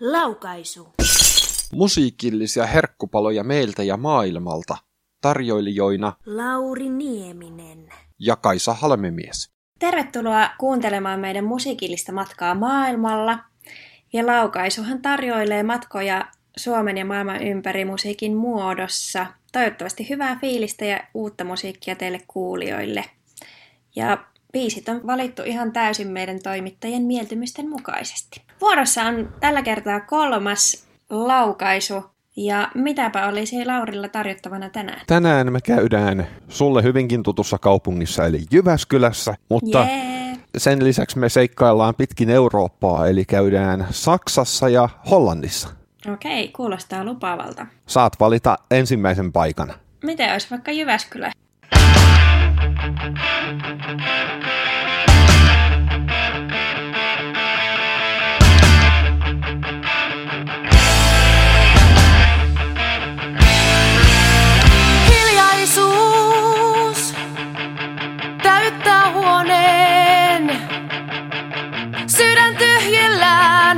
Laukaisu. Musiikillisia herkkupaloja meiltä ja maailmalta. Tarjoilijoina Lauri Nieminen. ja Kaisa Halmemies. Tervetuloa kuuntelemaan meidän musiikillista matkaa maailmalla. Ja Laukaisuhan tarjoilee matkoja Suomen ja maailman ympäri musiikin muodossa. Toivottavasti hyvää fiilistä ja uutta musiikkia teille kuulijoille. Ja biisit on valittu ihan täysin meidän toimittajien mieltymysten mukaisesti. Vuorossa on tällä kertaa kolmas laukaisu. Ja mitäpä olisi Laurilla tarjottavana tänään? Tänään me käydään sulle hyvinkin tutussa kaupungissa eli Jyväskylässä, mutta Jee! sen lisäksi me seikkaillaan pitkin Eurooppaa eli käydään Saksassa ja Hollannissa. Okei, kuulostaa lupaavalta. Saat valita ensimmäisen paikan. Miten olisi vaikka Jyväskylä? Hiljaisuus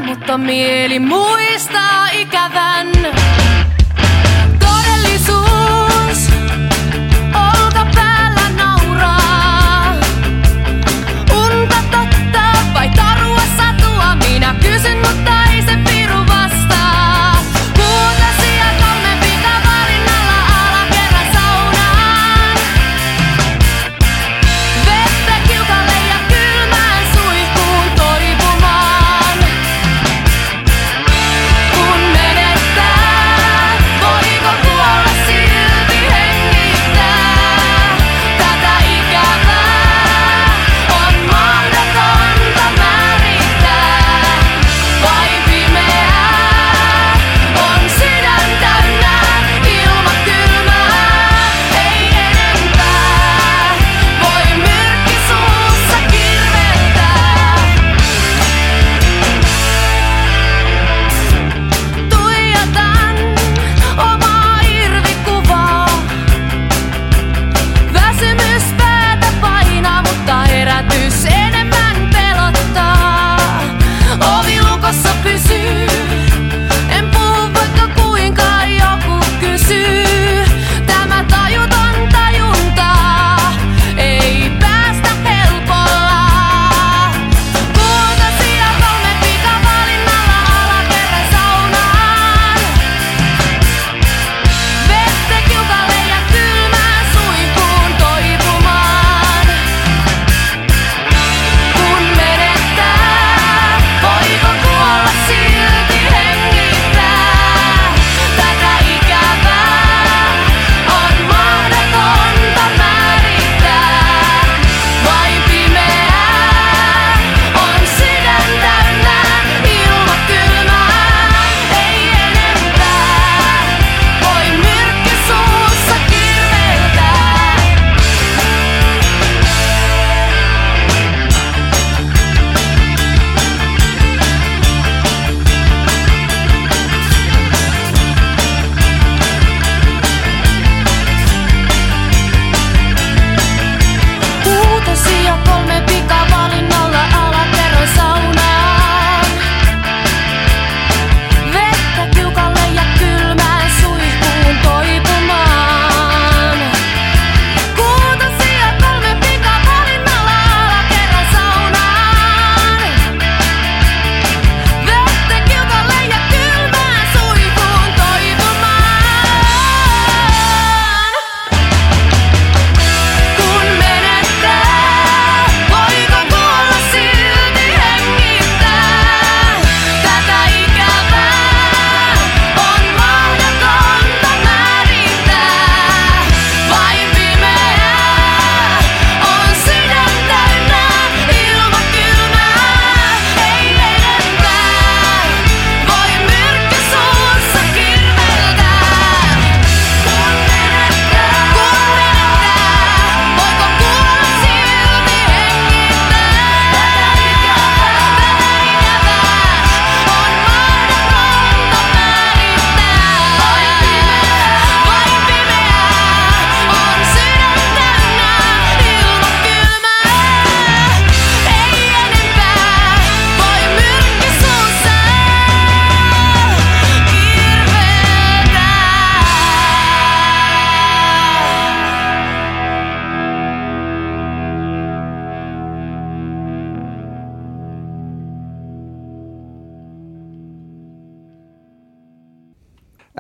mutta mieli muistaa ikävän.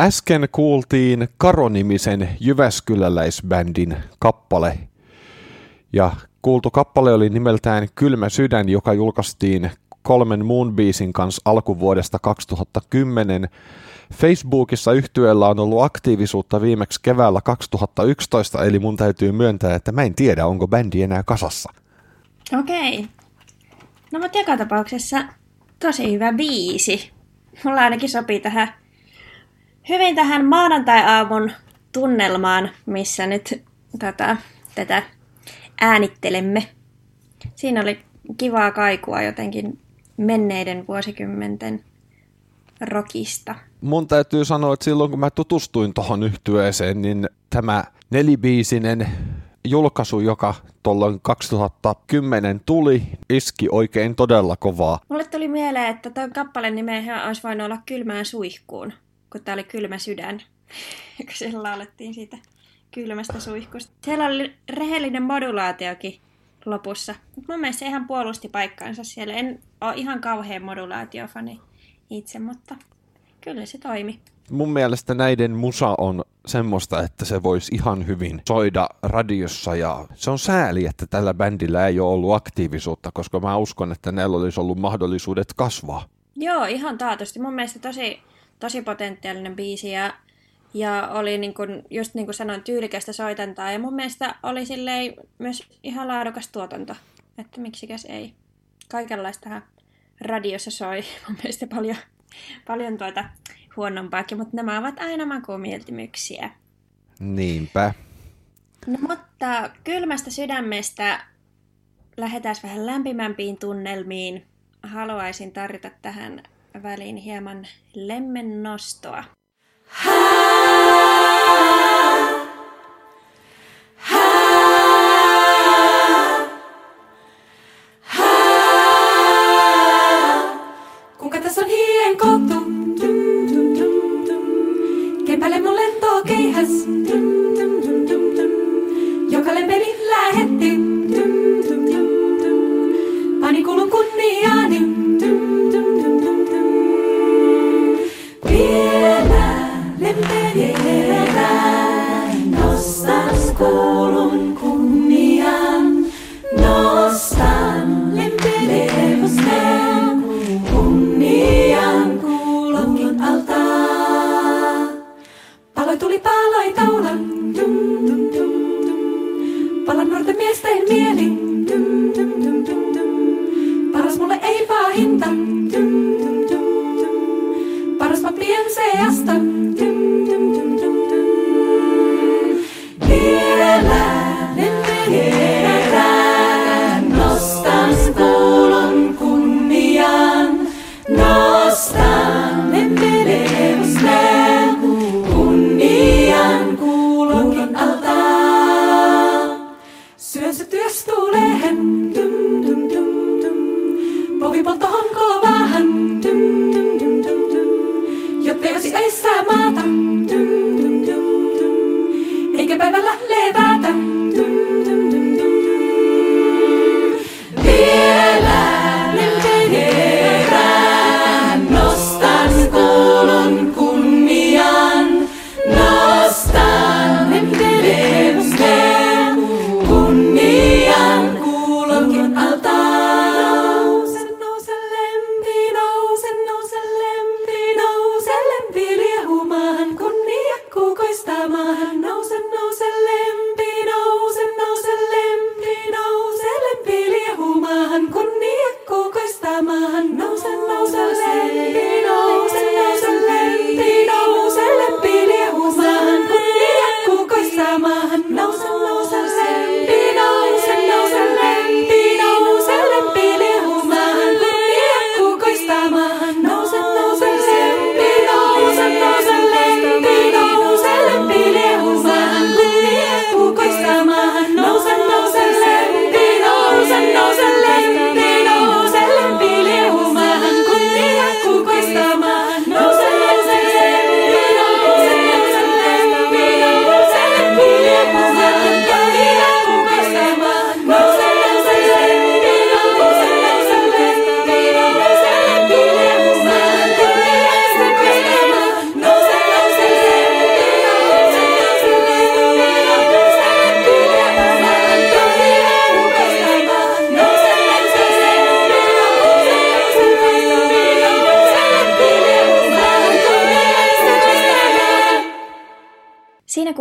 Äsken kuultiin Karonimisen Jyväskyläläisbändin kappale. Ja kuultu kappale oli nimeltään Kylmä sydän, joka julkaistiin kolmen muun biisin kanssa alkuvuodesta 2010. Facebookissa yhtyöllä on ollut aktiivisuutta viimeksi keväällä 2011, eli mun täytyy myöntää, että mä en tiedä, onko bändi enää kasassa. Okei. No mutta joka tapauksessa tosi hyvä biisi. Mulla ainakin sopii tähän hyvin tähän maanantai-aamun tunnelmaan, missä nyt tätä, tätä äänittelemme. Siinä oli kivaa kaikua jotenkin menneiden vuosikymmenten rockista. Mun täytyy sanoa, että silloin kun mä tutustuin tuohon yhtyeeseen, niin tämä nelibiisinen julkaisu, joka tuolloin 2010 tuli, iski oikein todella kovaa. Mulle tuli mieleen, että tuon kappaleen nimeä olisi voinut olla Kylmään suihkuun, kun tää oli Kylmä sydän. kun siellä laulettiin siitä kylmästä suihkusta. Siellä oli rehellinen modulaatiokin lopussa. Mut mun mielestä se ihan puolusti paikkaansa siellä. En ole ihan kauhean modulaatiofani itse, mutta kyllä se toimi. Mun mielestä näiden musa on semmoista, että se voisi ihan hyvin soida radiossa ja se on sääli, että tällä bändillä ei ole ollut aktiivisuutta, koska mä uskon, että näillä olisi ollut mahdollisuudet kasvaa. Joo, ihan taatusti. Mun mielestä tosi, tosi potentiaalinen biisi ja, ja oli niin kuin, just niin kuin sanoin, tyylikästä soitantaa. Ja mun mielestä oli silleen myös ihan laadukas tuotanto, että miksikäs ei. Kaikenlaistahan radiossa soi mun mielestä paljon, paljon tuota huonompaakin, mutta nämä ovat aina makumieltymyksiä. Niinpä. No mutta kylmästä sydämestä lähdetään vähän lämpimämpiin tunnelmiin. Haluaisin tarjota tähän väliin hieman lemmennostoa. Kuinka tässä on tum, tum. Kepäle mun lentoo Olisi eessä maata, dum dum dum dum. Eikä päivällä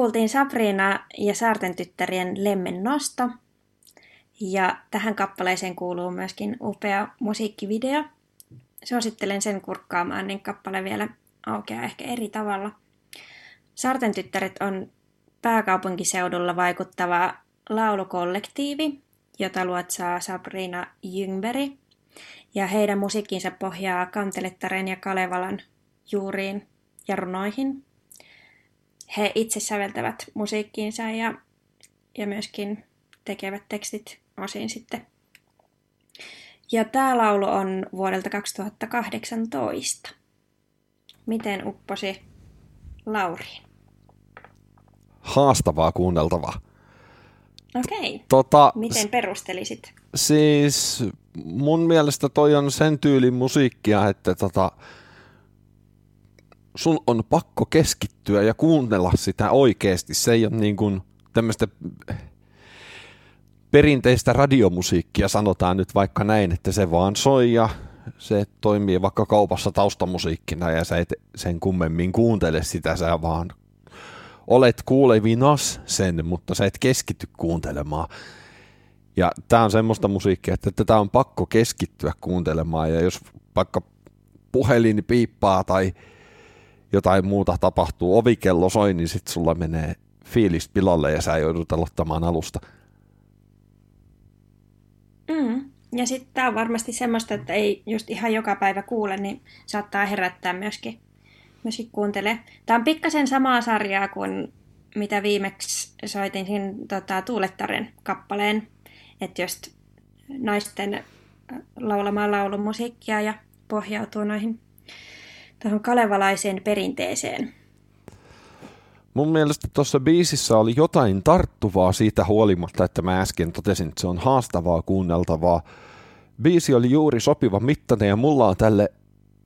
kuultiin Sabrina ja Saarten tyttärien Lemmen nosto. Ja tähän kappaleeseen kuuluu myöskin upea musiikkivideo. Suosittelen sen kurkkaamaan, niin kappale vielä aukeaa ehkä eri tavalla. Saarten tyttäret on pääkaupunkiseudulla vaikuttava laulukollektiivi, jota luotsaa Sabrina Jyngberg. Ja heidän musiikkinsa pohjaa Kantelettaren ja Kalevalan juuriin ja runoihin. He itse säveltävät musiikkiinsa ja, ja myöskin tekevät tekstit osin sitten. Ja tämä laulu on vuodelta 2018. Miten upposi Lauriin? Haastavaa kuunneltavaa. Okei. Tota, Miten perustelisit? Siis mun mielestä toi on sen tyylin musiikkia, että tota, sun on pakko keskittyä ja kuunnella sitä oikeasti. Se ei ole niin kuin tämmöistä perinteistä radiomusiikkia, sanotaan nyt vaikka näin, että se vaan soi ja se toimii vaikka kaupassa taustamusiikkina ja sä et sen kummemmin kuuntele sitä, sä vaan olet kuulevinas sen, mutta sä et keskity kuuntelemaan. Ja tämä on semmoista musiikkia, että tätä on pakko keskittyä kuuntelemaan ja jos vaikka puhelin piippaa tai jotain muuta tapahtuu, ovikello soi, niin sitten sulla menee fiilis pilalle ja sä joudut aloittamaan alusta. Mm. Ja sitten tämä on varmasti semmoista, että ei just ihan joka päivä kuule, niin saattaa herättää myöskin, myöskin kuuntele. Tämä on pikkasen samaa sarjaa kuin mitä viimeksi soitin siinä tota, Tuulettaren kappaleen, että just naisten äh, laulamaan laulumusiikkia ja pohjautuu noihin tuohon kalevalaiseen perinteeseen. Mun mielestä tuossa biisissä oli jotain tarttuvaa siitä huolimatta, että mä äsken totesin, että se on haastavaa kuunneltavaa. Biisi oli juuri sopiva mittainen ja mulla on tälle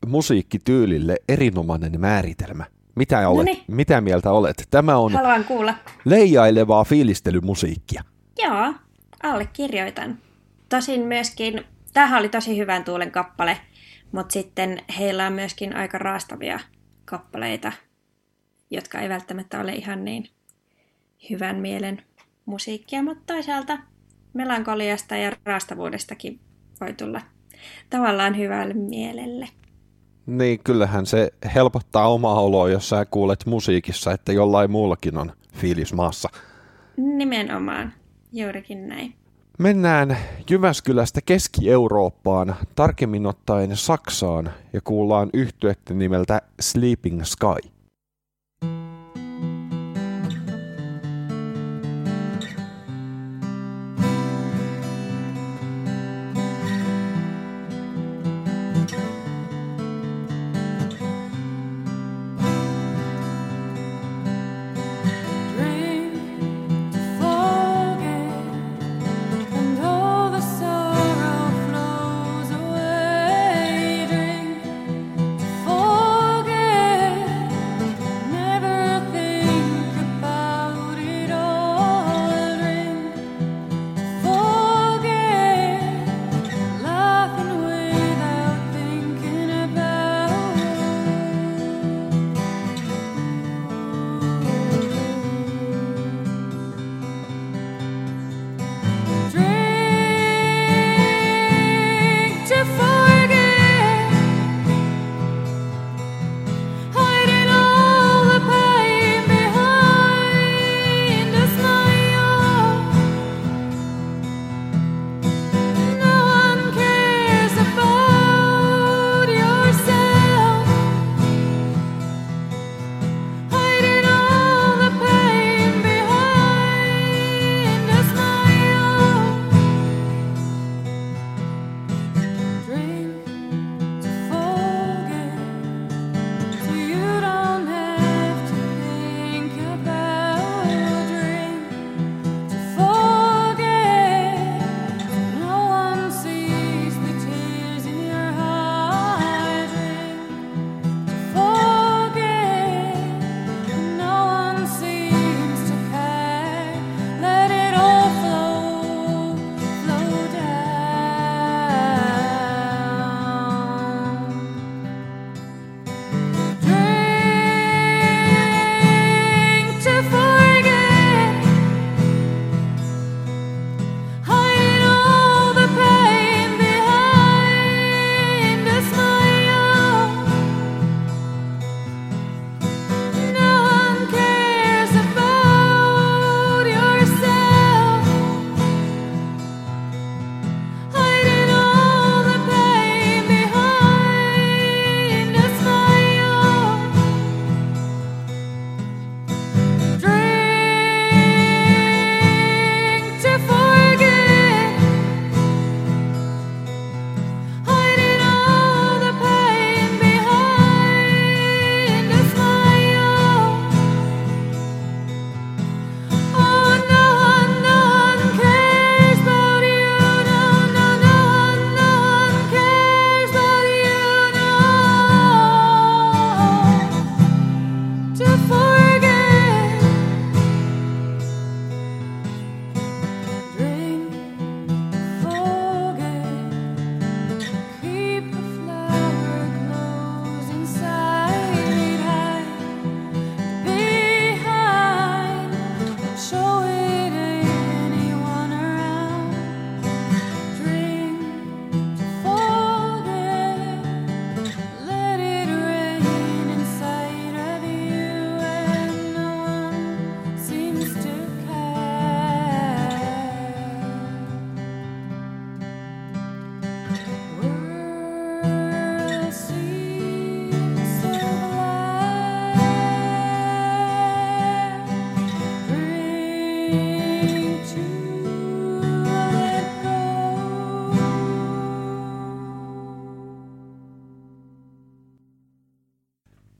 musiikkityylille erinomainen määritelmä. Mitä, olet, Noniin. mitä mieltä olet? Tämä on Haluan kuulla. leijailevaa fiilistelymusiikkia. Joo, allekirjoitan. Tosin myöskin, tämähän oli tosi hyvän tuulen kappale, mutta sitten heillä on myöskin aika raastavia kappaleita, jotka ei välttämättä ole ihan niin hyvän mielen musiikkia, mutta toisaalta melankoliasta ja raastavuudestakin voi tulla tavallaan hyvälle mielelle. Niin, kyllähän se helpottaa omaa oloa, jos sä kuulet musiikissa, että jollain muullakin on fiilis maassa. Nimenomaan, juurikin näin. Mennään Jyväskylästä Keski-Eurooppaan, tarkemmin ottaen Saksaan, ja kuullaan yhtyettä nimeltä Sleeping Sky.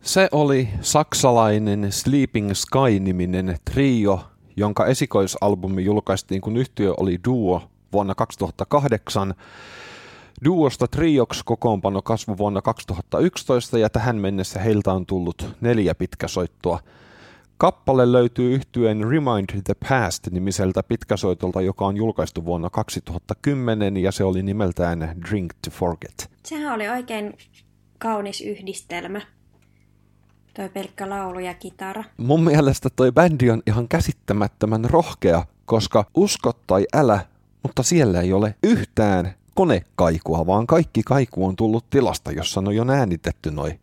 Se oli saksalainen Sleeping Sky-niminen trio, jonka esikoisalbumi julkaistiin, kun yhtiö oli duo vuonna 2008. Duosta trioks kokoonpano kasvoi vuonna 2011 ja tähän mennessä heiltä on tullut neljä pitkäsoittoa. Kappale löytyy yhtyeen Remind the Past-nimiseltä pitkäsoitolta, joka on julkaistu vuonna 2010 ja se oli nimeltään Drink to Forget. Sehän oli oikein kaunis yhdistelmä. Toi pelkkä laulu ja kitara. Mun mielestä toi bändi on ihan käsittämättömän rohkea, koska uskot tai älä, mutta siellä ei ole yhtään konekaikua, vaan kaikki kaiku on tullut tilasta, jossa on jo äänitetty noi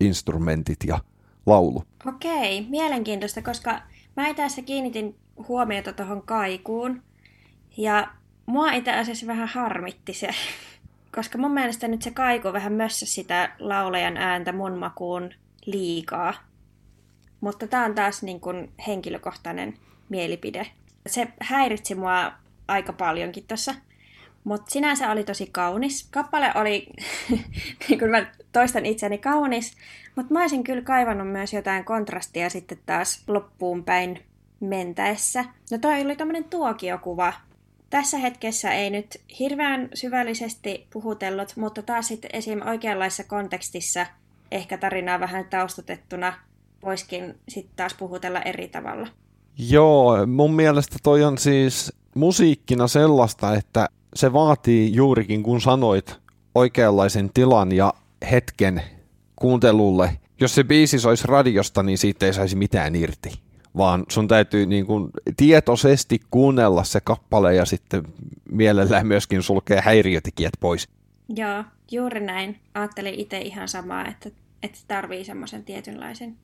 instrumentit ja laulu. Okei, mielenkiintoista, koska mä tässä kiinnitin huomiota tuohon kaikuun. Ja mua itse asiassa vähän harmitti se, koska mun mielestä nyt se kaiku vähän mössä sitä laulajan ääntä mun makuun liikaa. Mutta tää on taas niin kuin henkilökohtainen mielipide. Se häiritsi mua aika paljonkin tuossa. Mutta sinänsä oli tosi kaunis. Kappale oli, niin kuin mä toistan itseäni kaunis, mutta mä olisin kyllä kaivannut myös jotain kontrastia sitten taas loppuun päin mentäessä. No toi oli tämmönen tuokiokuva. Tässä hetkessä ei nyt hirveän syvällisesti puhutellut, mutta taas sitten esim. oikeanlaisessa kontekstissa ehkä tarinaa vähän taustatettuna voiskin sitten taas puhutella eri tavalla. Joo, mun mielestä toi on siis musiikkina sellaista, että se vaatii juurikin, kun sanoit, oikeanlaisen tilan ja hetken kuuntelulle. Jos se biisi olisi radiosta, niin siitä ei saisi mitään irti. Vaan sun täytyy niin kuin tietoisesti kuunnella se kappale ja sitten mielellään myöskin sulkea häiriötekijät pois. Joo, juuri näin. Ajattelin itse ihan samaa, että, että tarvii semmoisen tietynlaisen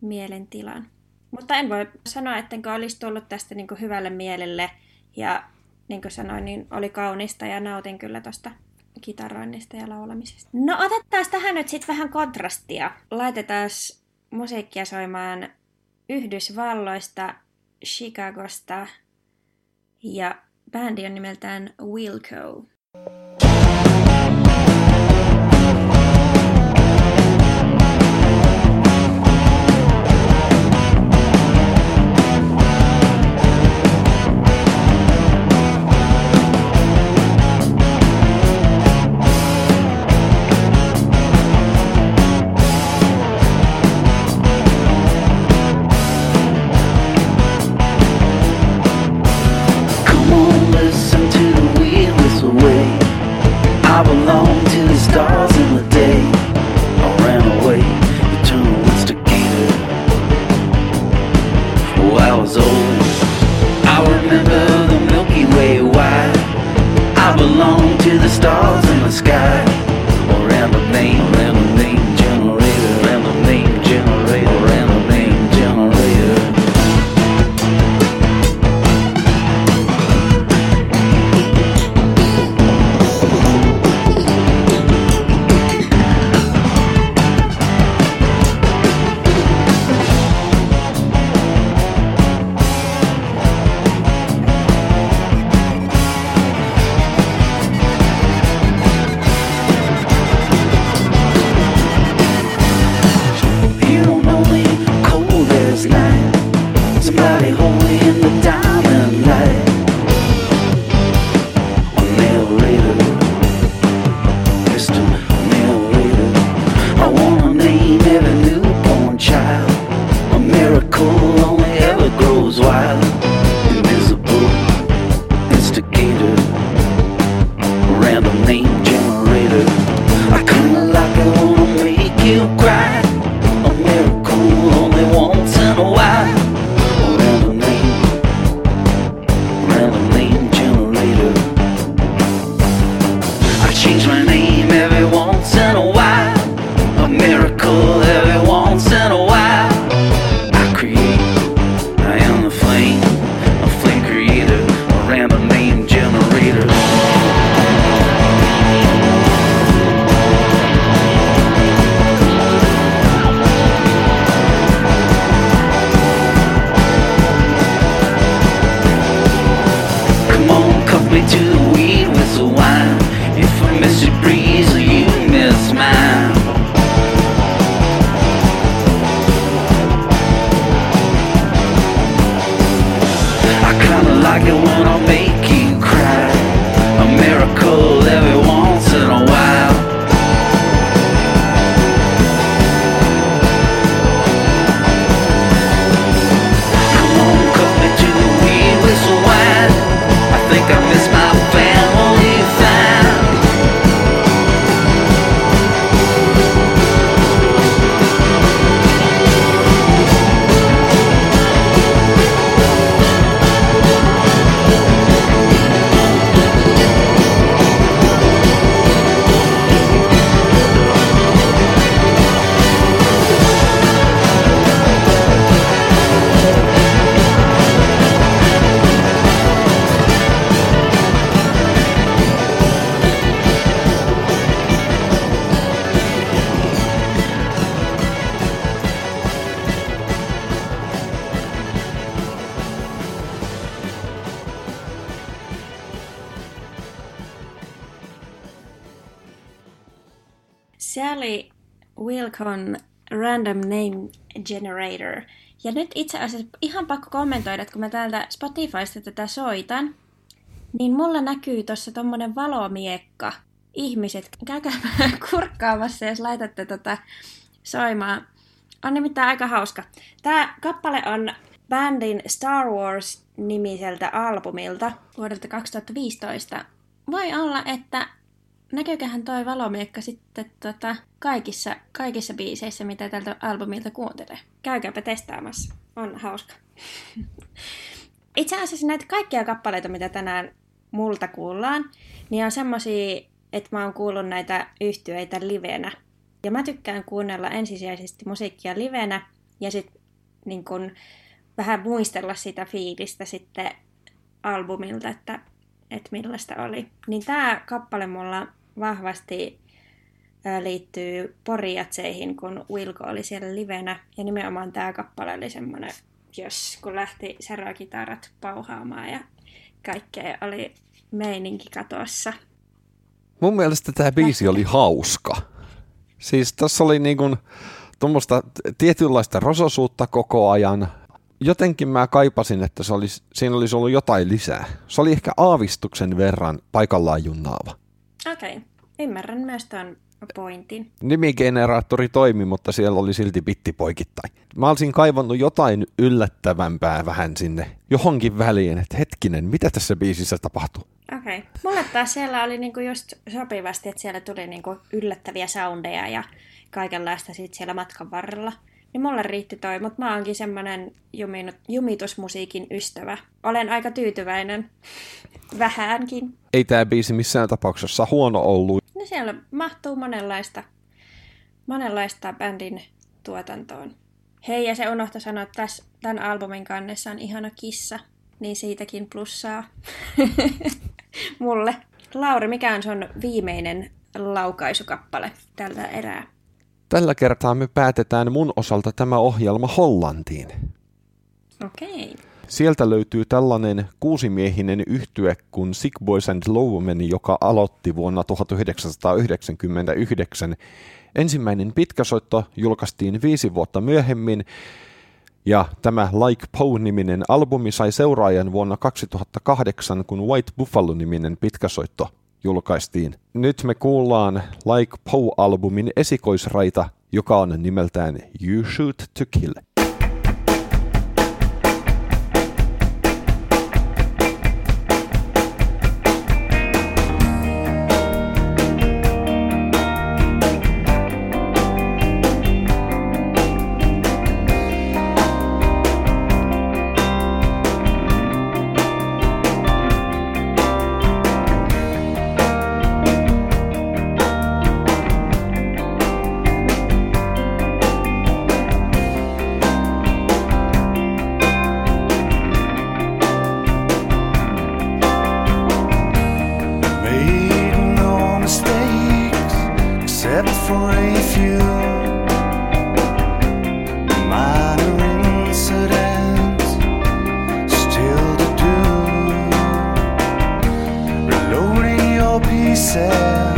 mielentilan. Mutta en voi sanoa, ettenkö olisi tullut tästä niin hyvälle mielelle. Ja niin kuin sanoin, niin oli kaunista ja nautin kyllä tuosta kitaroinnista ja laulamisesta. No otetaan tähän nyt sitten vähän kontrastia. Laitetaan musiikkia soimaan Yhdysvalloista, Chicagosta ja bändi on nimeltään Wilco. Oli Wilcon Random Name Generator. Ja nyt itse asiassa ihan pakko kommentoida, että kun mä täältä Spotifysta tätä soitan, niin mulla näkyy tuossa tommonen valomiekka. Ihmiset, käykää kurkkaamassa, jos laitatte tota soimaan. On nimittäin aika hauska. Tämä kappale on bändin Star Wars-nimiseltä albumilta vuodelta 2015. Voi olla, että näkyyköhän toi valomiekka sitten tota, kaikissa, kaikissa biiseissä, mitä tältä albumilta kuuntelee. Käykääpä testaamassa. On hauska. Itse asiassa näitä kaikkia kappaleita, mitä tänään multa kuullaan, niin on semmosia, että mä oon kuullut näitä yhtyeitä livenä. Ja mä tykkään kuunnella ensisijaisesti musiikkia livenä ja sitten niin kun, vähän muistella sitä fiilistä sitten albumilta, että, että millaista oli. Niin tämä kappale mulla vahvasti liittyy poriatseihin, kun Wilko oli siellä livenä. Ja nimenomaan tämä kappale oli semmoinen, jos kun lähti serakitarat pauhaamaan ja kaikkea oli meininki katossa. Mun mielestä tämä biisi oli hauska. Siis tässä oli niin kuin tuommoista tietynlaista rososuutta koko ajan. Jotenkin mä kaipasin, että se olisi, siinä olisi ollut jotain lisää. Se oli ehkä aavistuksen verran paikallaan junnaava. Okei, okay. Ymmärrän myös tuon pointin. Nimigeneraattori toimi, mutta siellä oli silti bitti poikittain. Mä olisin kaivannut jotain yllättävämpää vähän sinne johonkin väliin, että hetkinen, mitä tässä biisissä tapahtuu? Okei. Okay. Mulle taas siellä oli niinku just sopivasti, että siellä tuli niinku yllättäviä soundeja ja kaikenlaista sit siellä matkan varrella. Niin mulle riitti toi, mutta mä oonkin semmonen jumitusmusiikin ystävä. Olen aika tyytyväinen. Vähänkin. Ei tämä biisi missään tapauksessa huono ollut. No siellä mahtuu monenlaista, monenlaista bändin tuotantoon. Hei, ja se unohta sanoa, että tässä, tämän albumin kannessa on ihana kissa, niin siitäkin plussaa mulle. Lauri, mikä on sun viimeinen laukaisukappale tältä erää? Tällä kertaa me päätetään mun osalta tämä ohjelma Hollantiin. Okei. Sieltä löytyy tällainen kuusimiehinen yhtye kuin Sick Boys and Lowmen, joka aloitti vuonna 1999. Ensimmäinen pitkäsoitto julkaistiin viisi vuotta myöhemmin, ja tämä Like Poe-niminen albumi sai seuraajan vuonna 2008, kun White Buffalo-niminen pitkäsoitto julkaistiin. Nyt me kuullaan Like Poe-albumin esikoisraita, joka on nimeltään You Shoot to Kill. said.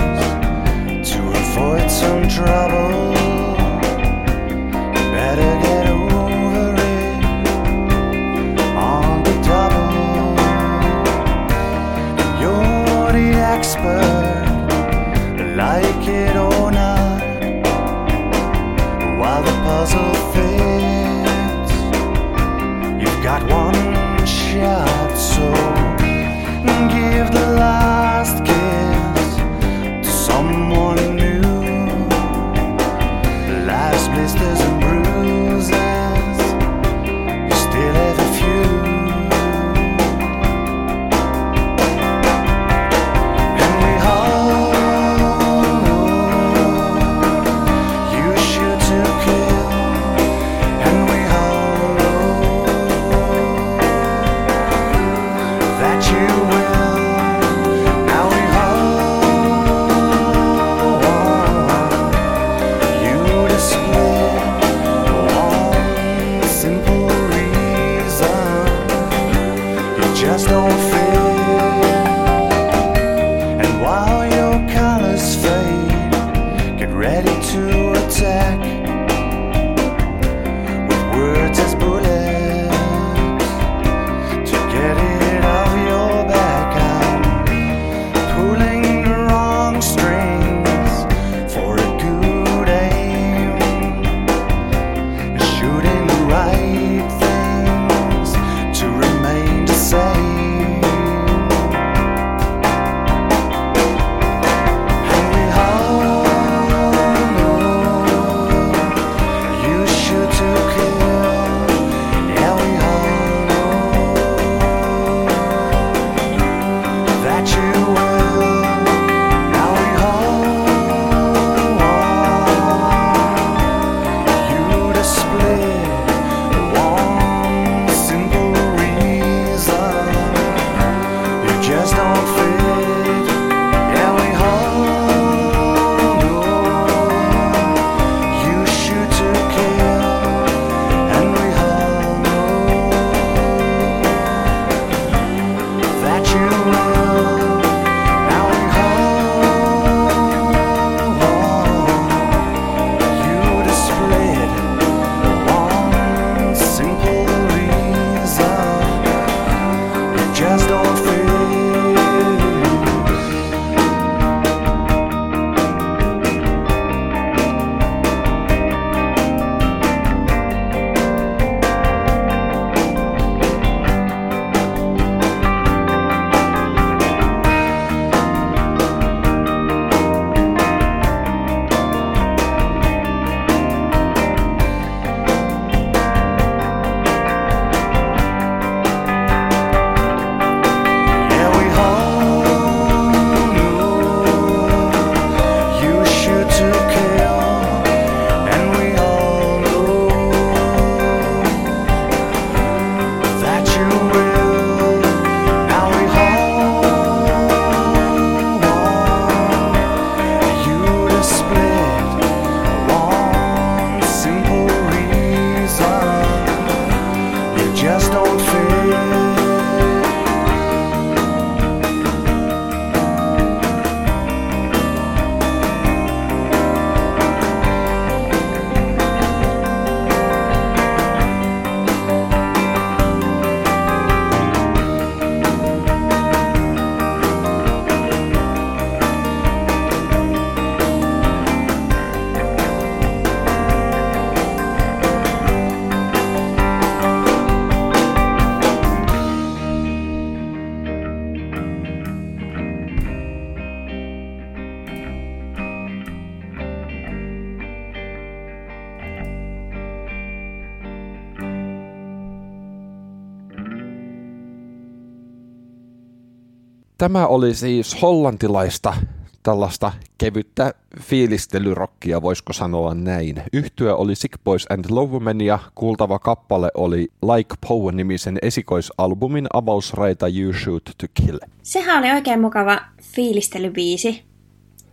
Tämä oli siis hollantilaista tällaista kevyttä fiilistelyrokkia, voisiko sanoa näin. Yhtyö oli Sick Boys and Loverman ja kuultava kappale oli Like Poe-nimisen esikoisalbumin avausraita You Shoot to Kill. Sehän oli oikein mukava fiilistelybiisi.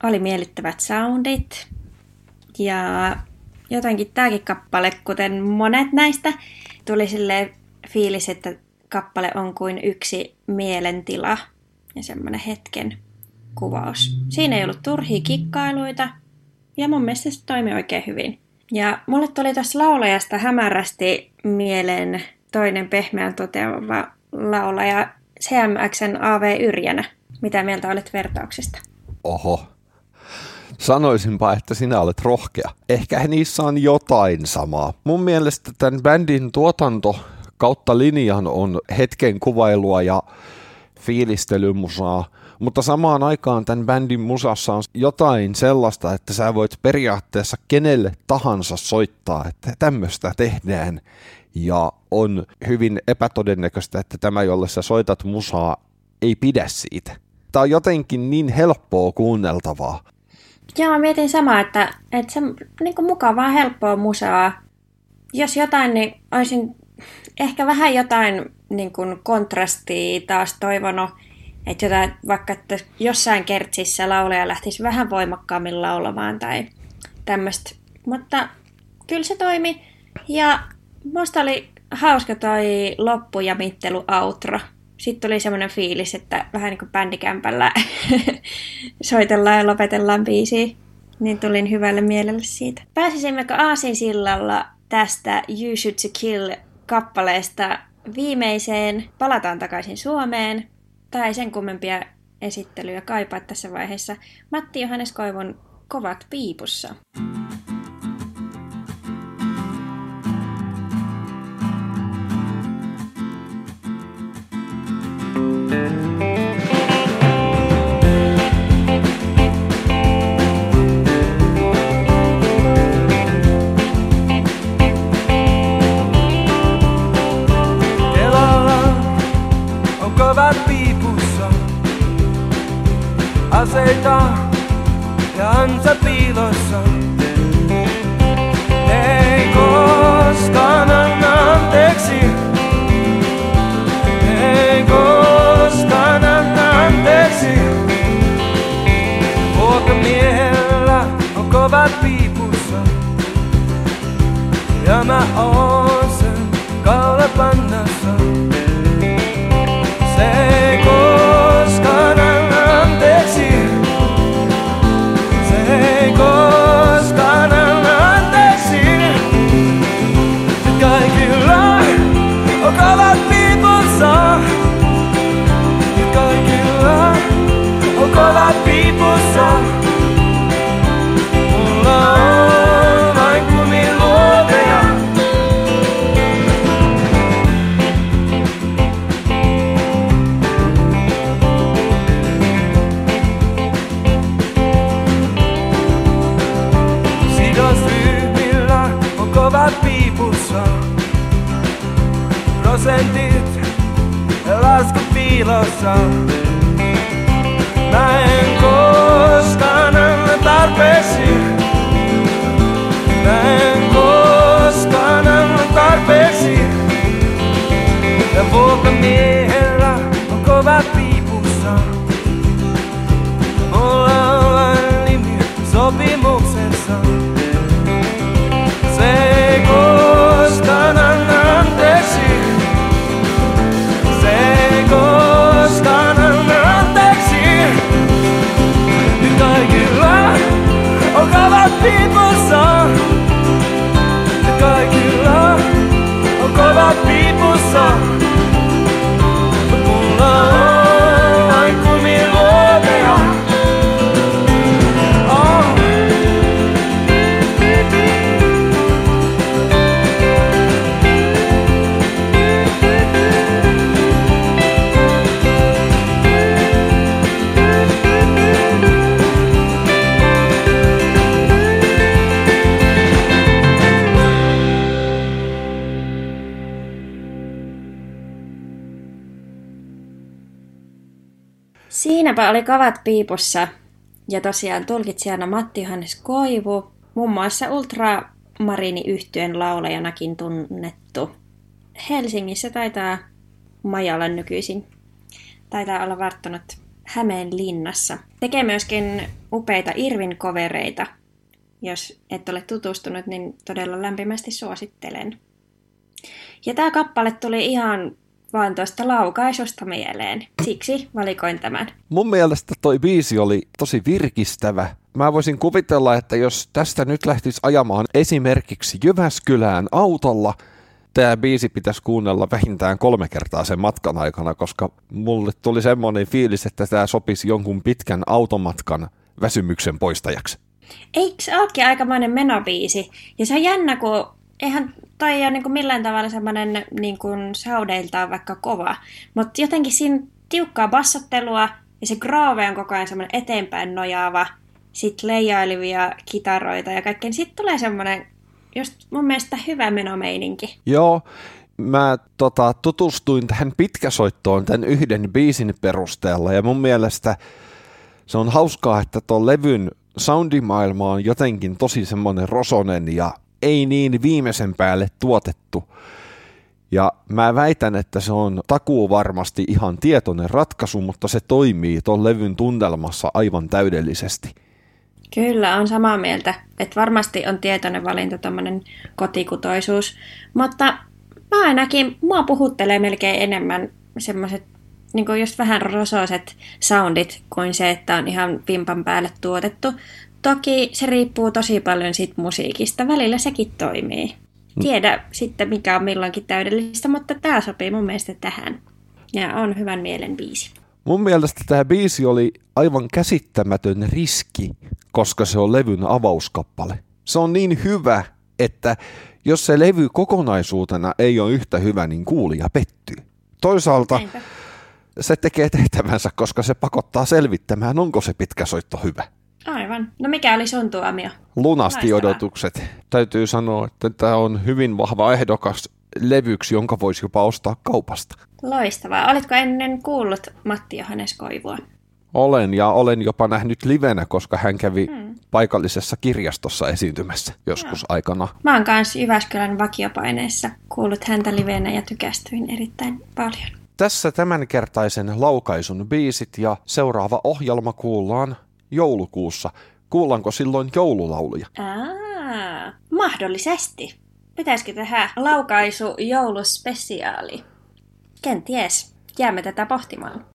Oli miellyttävät soundit. Ja jotenkin tämäkin kappale, kuten monet näistä, tuli sille fiilis, että kappale on kuin yksi mielentila ja semmoinen hetken kuvaus. Siinä ei ollut turhia kikkailuita ja mun mielestä se toimi oikein hyvin. Ja mulle tuli tuossa laulajasta hämärästi mieleen toinen pehmeän toteava laulaja CMXn AV Yrjänä. Mitä mieltä olet vertauksesta? Oho. Sanoisinpa, että sinä olet rohkea. Ehkä niissä on jotain samaa. Mun mielestä tämän bändin tuotanto kautta linjan on hetken kuvailua ja fiilistelymusaa, mutta samaan aikaan tämän bändin musassa on jotain sellaista, että sä voit periaatteessa kenelle tahansa soittaa, että tämmöistä tehdään. Ja on hyvin epätodennäköistä, että tämä, jolle sä soitat musaa, ei pidä siitä. Tämä on jotenkin niin helppoa kuunneltavaa. Joo, mä mietin samaa, että, että se niin kuin mukavaa, helppoa musaa. Jos jotain, niin olisin ehkä vähän jotain niin kuin kontrastia taas toivonut, että jotain, vaikka että jossain kertsissä laulaja lähtisi vähän voimakkaammin laulamaan tai tämmöistä. Mutta kyllä se toimi. Ja musta oli hauska toi loppu ja mittelu outro. Sitten tuli semmoinen fiilis, että vähän niin kuin bändikämpällä soitellaan ja lopetellaan biisiä. Niin tulin hyvälle mielelle siitä. Pääsisimmekö Aasinsillalla tästä You Should to Kill kappaleesta viimeiseen Palataan takaisin Suomeen. Tai sen kummempia esittelyjä kaipaa tässä vaiheessa. Matti Johannes Koivun Kovat piipussa. Kelalla Siinäpä oli kavat piipussa ja tosiaan tulkitsijana Matti Johannes Koivu, muun muassa Ultramarini yhtyön laulajanakin tunnettu. Helsingissä taitaa maja olla nykyisin. Taitaa olla varttunut Hämeen linnassa. Tekee myöskin upeita Irvin kovereita. Jos et ole tutustunut, niin todella lämpimästi suosittelen. Ja tämä kappale tuli ihan vaan tuosta laukaisusta mieleen. Siksi valikoin tämän. Mun mielestä toi biisi oli tosi virkistävä. Mä voisin kuvitella, että jos tästä nyt lähtisi ajamaan esimerkiksi Jyväskylään autolla, tämä biisi pitäisi kuunnella vähintään kolme kertaa sen matkan aikana, koska mulle tuli semmoinen fiilis, että tämä sopisi jonkun pitkän automatkan väsymyksen poistajaksi. Eikö se olekin aikamoinen menobiisi? Ja se on jännä, kun eihän toi ole niin kuin millään tavalla semmoinen niin kuin saudeiltaan vaikka kova, mutta jotenkin siinä tiukkaa bassottelua ja se groove on koko ajan semmoinen eteenpäin nojaava, sitten leijailevia kitaroita ja kaikkeen. Sitten tulee semmoinen just mun mielestä hyvä menomeininki. Joo, mä tota, tutustuin tähän pitkäsoittoon tämän yhden biisin perusteella ja mun mielestä se on hauskaa, että tuon levyn soundimaailma on jotenkin tosi semmoinen rosonen ja ei niin viimeisen päälle tuotettu. Ja mä väitän, että se on takuu varmasti ihan tietoinen ratkaisu, mutta se toimii tuon levyn tunnelmassa aivan täydellisesti. Kyllä, on samaa mieltä. Että varmasti on tietoinen valinta tämmöinen kotikutoisuus. Mutta mä ainakin, mua puhuttelee melkein enemmän semmoiset niin just vähän rosoiset soundit kuin se, että on ihan vimpan päälle tuotettu. Toki se riippuu tosi paljon siitä musiikista. Välillä sekin toimii. Tiedä sitten, mikä on milloinkin täydellistä, mutta tämä sopii mun mielestä tähän. Ja on hyvän mielen biisi. Mun mielestä tämä biisi oli aivan käsittämätön riski, koska se on levyn avauskappale. Se on niin hyvä, että jos se levy kokonaisuutena ei ole yhtä hyvä, niin kuulija pettyy. Toisaalta Näinpä. se tekee tehtävänsä, koska se pakottaa selvittämään, onko se pitkä soitto hyvä. Aivan. No mikä oli sun tuomio? Lunasti Loistavaa. odotukset. Täytyy sanoa, että tämä on hyvin vahva ehdokas levyksi, jonka voisi jopa ostaa kaupasta. Loistavaa. Olitko ennen kuullut Matti Johannes Koivua? Olen ja olen jopa nähnyt livenä, koska hän kävi hmm. paikallisessa kirjastossa esiintymässä joskus aikana. Mä oon kanssa Jyväskylän vakiopaineessa kuullut häntä livenä ja tykästyin erittäin paljon. Tässä tämänkertaisen laukaisun biisit ja seuraava ohjelma kuullaan joulukuussa. Kuullaanko silloin joululauluja? Aa, mahdollisesti. Pitäisikö tehdä laukaisu jouluspesiaali? Kenties. Jäämme tätä pohtimaan.